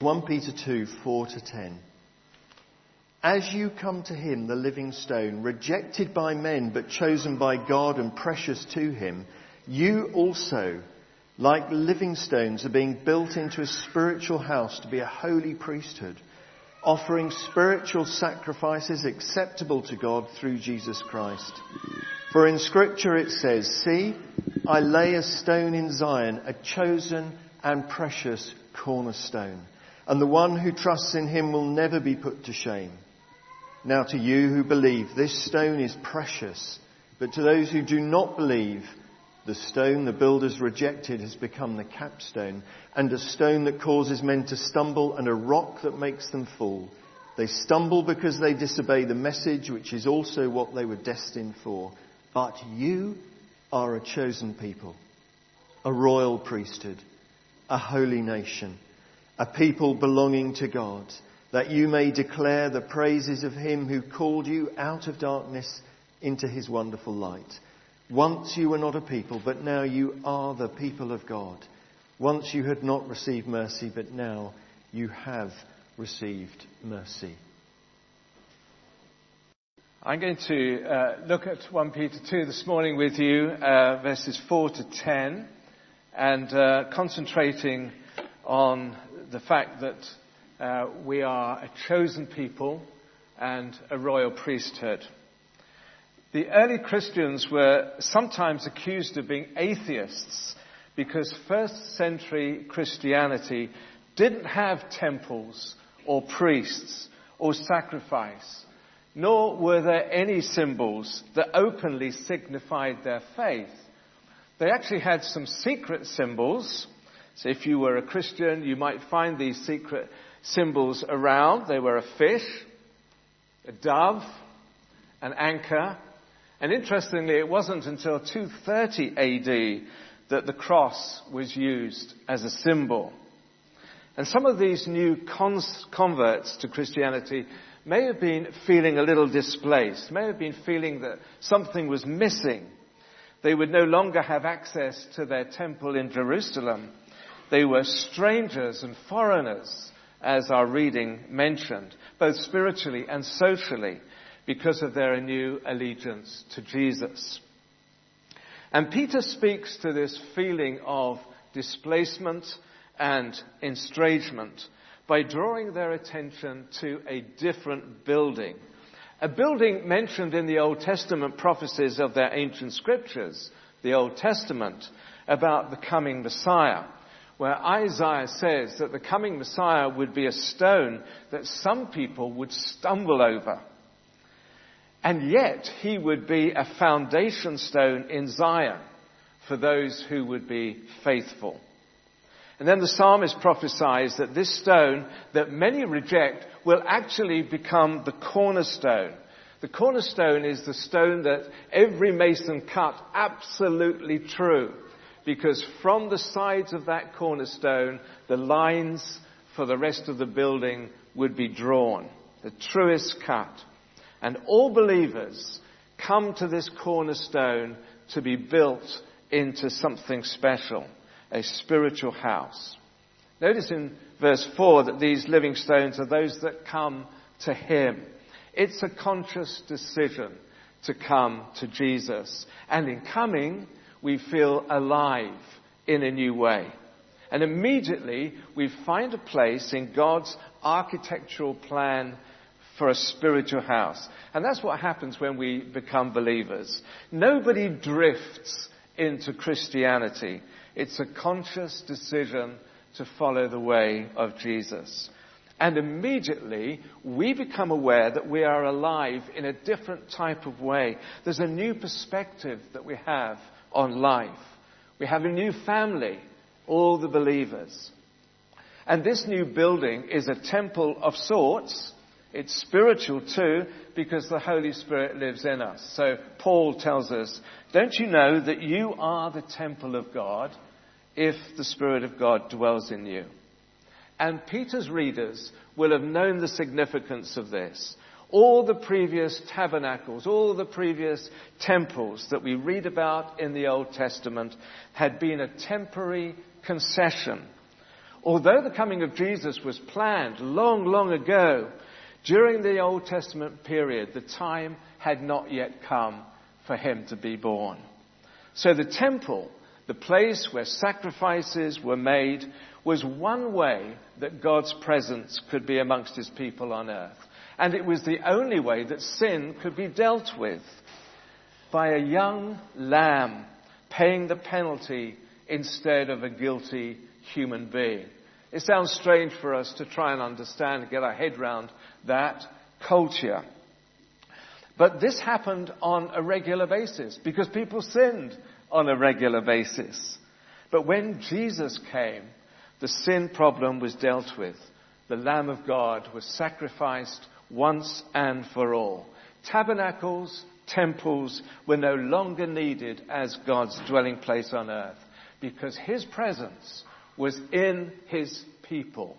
1 Peter 2 4 to 10. As you come to him, the living stone, rejected by men but chosen by God and precious to him, you also, like living stones, are being built into a spiritual house to be a holy priesthood, offering spiritual sacrifices acceptable to God through Jesus Christ. For in scripture it says, See, I lay a stone in Zion, a chosen and precious cornerstone, and the one who trusts in him will never be put to shame. Now to you who believe, this stone is precious, but to those who do not believe, the stone the builders rejected has become the capstone, and a stone that causes men to stumble, and a rock that makes them fall. They stumble because they disobey the message, which is also what they were destined for. But you are a chosen people, a royal priesthood, a holy nation, a people belonging to God that you may declare the praises of him who called you out of darkness into his wonderful light. Once you were not a people, but now you are the people of God. Once you had not received mercy, but now you have received mercy. I'm going to uh, look at 1 Peter 2 this morning with you, uh, verses 4 to 10, and uh, concentrating on the fact that uh, we are a chosen people and a royal priesthood. The early Christians were sometimes accused of being atheists because first century Christianity didn't have temples or priests or sacrifice, nor were there any symbols that openly signified their faith. They actually had some secret symbols. So if you were a Christian, you might find these secret symbols around. They were a fish, a dove, an anchor, and interestingly, it wasn't until 230 AD that the cross was used as a symbol. And some of these new cons- converts to Christianity may have been feeling a little displaced, may have been feeling that something was missing. They would no longer have access to their temple in Jerusalem. They were strangers and foreigners as our reading mentioned, both spiritually and socially, because of their new allegiance to Jesus. And Peter speaks to this feeling of displacement and estrangement by drawing their attention to a different building. A building mentioned in the Old Testament prophecies of their ancient scriptures, the Old Testament, about the coming Messiah where Isaiah says that the coming Messiah would be a stone that some people would stumble over. And yet he would be a foundation stone in Zion for those who would be faithful. And then the psalmist prophesies that this stone that many reject will actually become the cornerstone. The cornerstone is the stone that every mason cut absolutely true because from the sides of that cornerstone, the lines for the rest of the building would be drawn. The truest cut. And all believers come to this cornerstone to be built into something special, a spiritual house. Notice in verse 4 that these living stones are those that come to Him. It's a conscious decision to come to Jesus. And in coming, we feel alive in a new way. And immediately we find a place in God's architectural plan for a spiritual house. And that's what happens when we become believers. Nobody drifts into Christianity. It's a conscious decision to follow the way of Jesus. And immediately we become aware that we are alive in a different type of way. There's a new perspective that we have on life. We have a new family, all the believers. And this new building is a temple of sorts. It's spiritual too, because the Holy Spirit lives in us. So Paul tells us, don't you know that you are the temple of God if the Spirit of God dwells in you? And Peter's readers will have known the significance of this. All the previous tabernacles, all the previous temples that we read about in the Old Testament had been a temporary concession Although the coming of Jesus was planned long, long ago, during the Old Testament period, the time had not yet come for him to be born. So the temple, the place where sacrifices were made, was one way that God's presence could be amongst his people on earth. And it was the only way that sin could be dealt with by a young lamb paying the penalty instead of a guilty human being. It sounds strange for us to try and understand and get our head round that culture. But this happened on a regular basis because people sinned on a regular basis. But when Jesus came, the sin problem was dealt with. The Lamb of God was sacrificed once and for all. Tabernacles, temples were no longer needed as God's dwelling place on earth because His presence was in His people.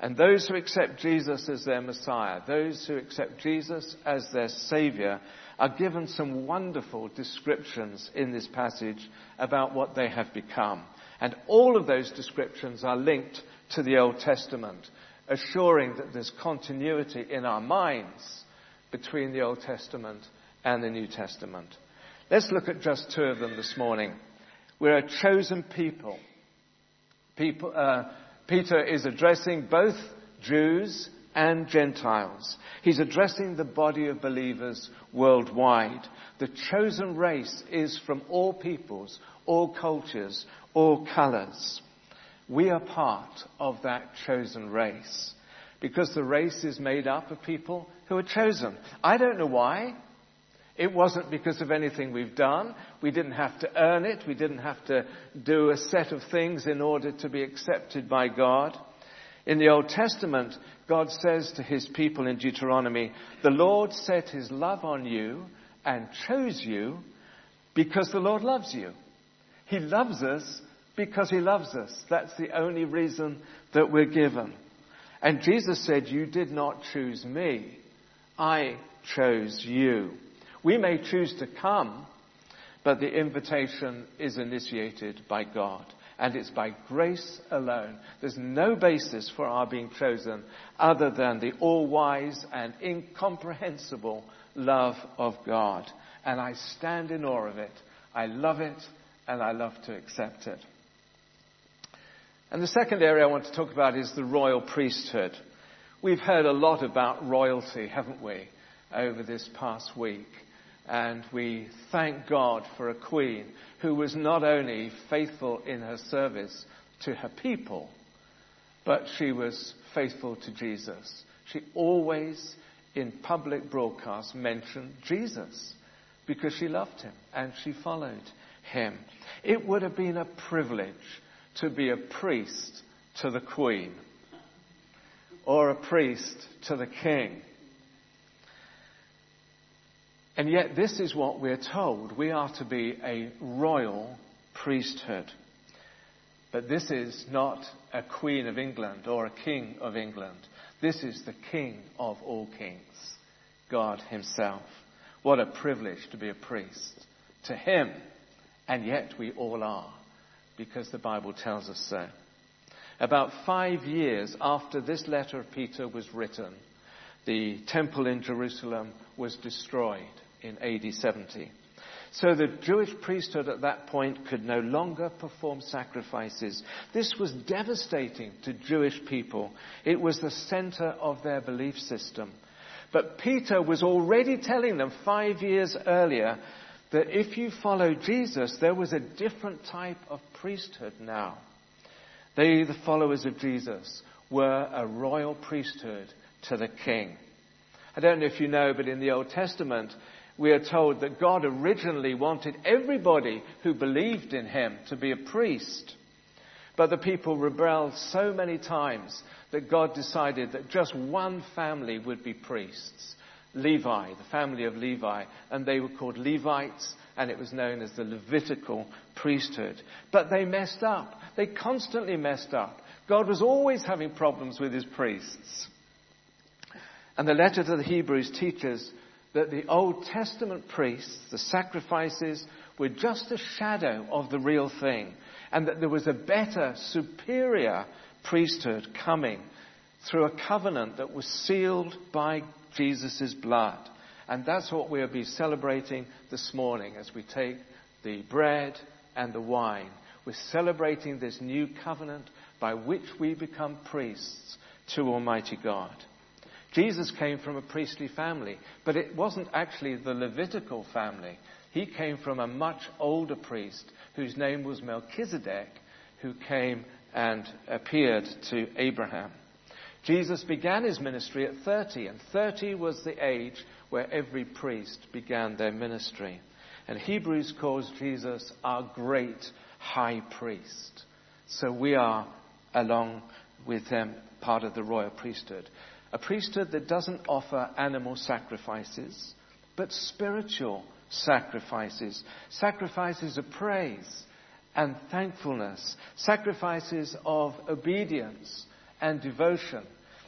And those who accept Jesus as their Messiah, those who accept Jesus as their Savior, are given some wonderful descriptions in this passage about what they have become. And all of those descriptions are linked to the Old Testament, assuring that there's continuity in our minds between the Old Testament and the New Testament. Let's look at just two of them this morning. We're a chosen people. people uh, Peter is addressing both Jews and Gentiles. He's addressing the body of believers worldwide. The chosen race is from all peoples, all cultures, all colors. We are part of that chosen race because the race is made up of people who are chosen. I don't know why. It wasn't because of anything we've done. We didn't have to earn it. We didn't have to do a set of things in order to be accepted by God. In the Old Testament, God says to his people in Deuteronomy, the Lord set his love on you and chose you because the Lord loves you. He loves us because he loves us. That's the only reason that we're given. And Jesus said, you did not choose me. I chose you. We may choose to come, but the invitation is initiated by God. And it's by grace alone. There's no basis for our being chosen other than the all-wise and incomprehensible love of God. And I stand in awe of it. I love it and I love to accept it. And the second area I want to talk about is the royal priesthood. We've heard a lot about royalty, haven't we, over this past week. And we thank God for a queen who was not only faithful in her service to her people, but she was faithful to Jesus. She always, in public broadcasts, mentioned Jesus because she loved him and she followed him. It would have been a privilege to be a priest to the queen or a priest to the king and yet, this is what we're told. We are to be a royal priesthood. But this is not a Queen of England or a King of England. This is the King of all kings, God Himself. What a privilege to be a priest to Him. And yet we all are, because the Bible tells us so. About five years after this letter of Peter was written, the temple in Jerusalem was destroyed in AD 70. So the Jewish priesthood at that point could no longer perform sacrifices. This was devastating to Jewish people. It was the center of their belief system. But Peter was already telling them five years earlier that if you follow Jesus, there was a different type of priesthood now. They, the followers of Jesus, were a royal priesthood to the king. I don't know if you know, but in the Old Testament, we are told that God originally wanted everybody who believed in him to be a priest. But the people rebelled so many times that God decided that just one family would be priests. Levi, the family of Levi, and they were called Levites, and it was known as the Levitical priesthood. But they messed up. They constantly messed up. God was always having problems with his priests. And the letter to the Hebrews teaches that the Old Testament priests, the sacrifices, were just a shadow of the real thing, and that there was a better, superior priesthood coming through a covenant that was sealed by Jesus' blood. And that's what we'll be celebrating this morning as we take the bread and the wine. We're celebrating this new covenant by which we become priests to Almighty God. Jesus came from a priestly family, but it wasn't actually the Levitical family. He came from a much older priest whose name was Melchizedek, who came and appeared to Abraham. Jesus began his ministry at 30, and 30 was the age where every priest began their ministry. And Hebrews calls Jesus our great high priest. So we are, along with them, part of the royal priesthood. A priesthood that doesn't offer animal sacrifices, but spiritual sacrifices. Sacrifices of praise and thankfulness. Sacrifices of obedience and devotion.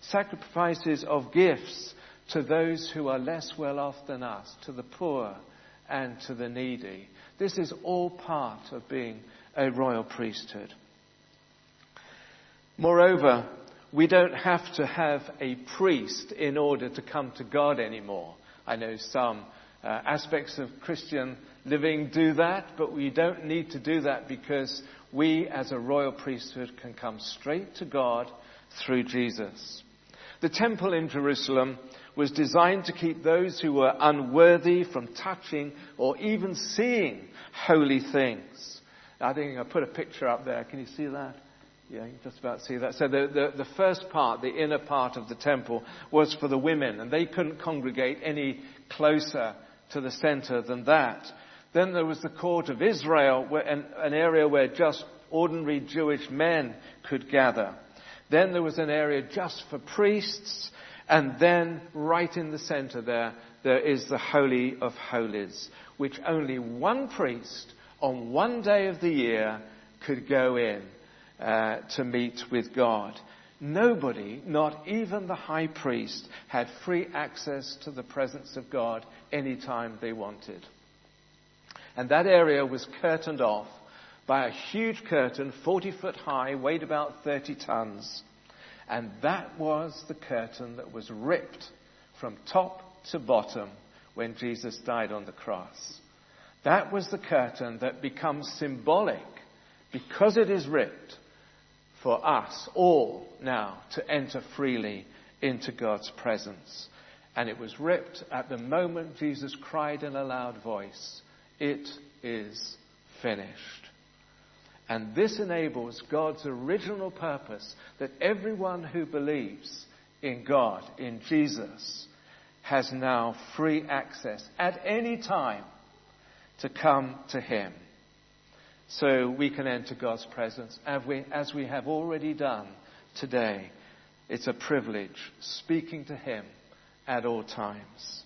Sacrifices of gifts to those who are less well off than us, to the poor and to the needy. This is all part of being a royal priesthood. Moreover, we don't have to have a priest in order to come to God anymore. I know some uh, aspects of Christian living do that, but we don't need to do that because we as a royal priesthood can come straight to God through Jesus. The temple in Jerusalem was designed to keep those who were unworthy from touching or even seeing holy things. I think I put a picture up there. Can you see that? Yeah, you can just about see that. So the, the, the, first part, the inner part of the temple, was for the women, and they couldn't congregate any closer to the center than that. Then there was the court of Israel, where, an, an area where just ordinary Jewish men could gather. Then there was an area just for priests, and then right in the center there, there is the Holy of Holies, which only one priest on one day of the year could go in uh, to meet with God. Nobody, not even the high priest, had free access to the presence of God anytime they wanted. And that area was curtained off by a huge curtain, 40 foot high, weighed about 30 tons. And that was the curtain that was ripped from top to bottom when Jesus died on the cross. That was the curtain that becomes symbolic because it is ripped for us all now to enter freely into God's presence. And it was ripped at the moment Jesus cried in a loud voice, It is finished. And this enables God's original purpose that everyone who believes in God, in Jesus, has now free access at any time to come to Him so we can enter God's presence as we, as we have already done today. It's a privilege speaking to Him at all times.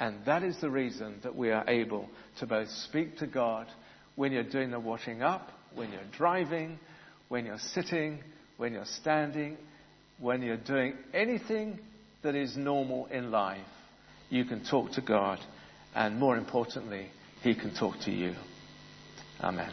And that is the reason that we are able to both speak to God when you're doing the washing up, when you're driving, when you're sitting, when you're standing, when you're doing anything that is normal in life. You can talk to God, and more importantly, He can talk to you. Amen.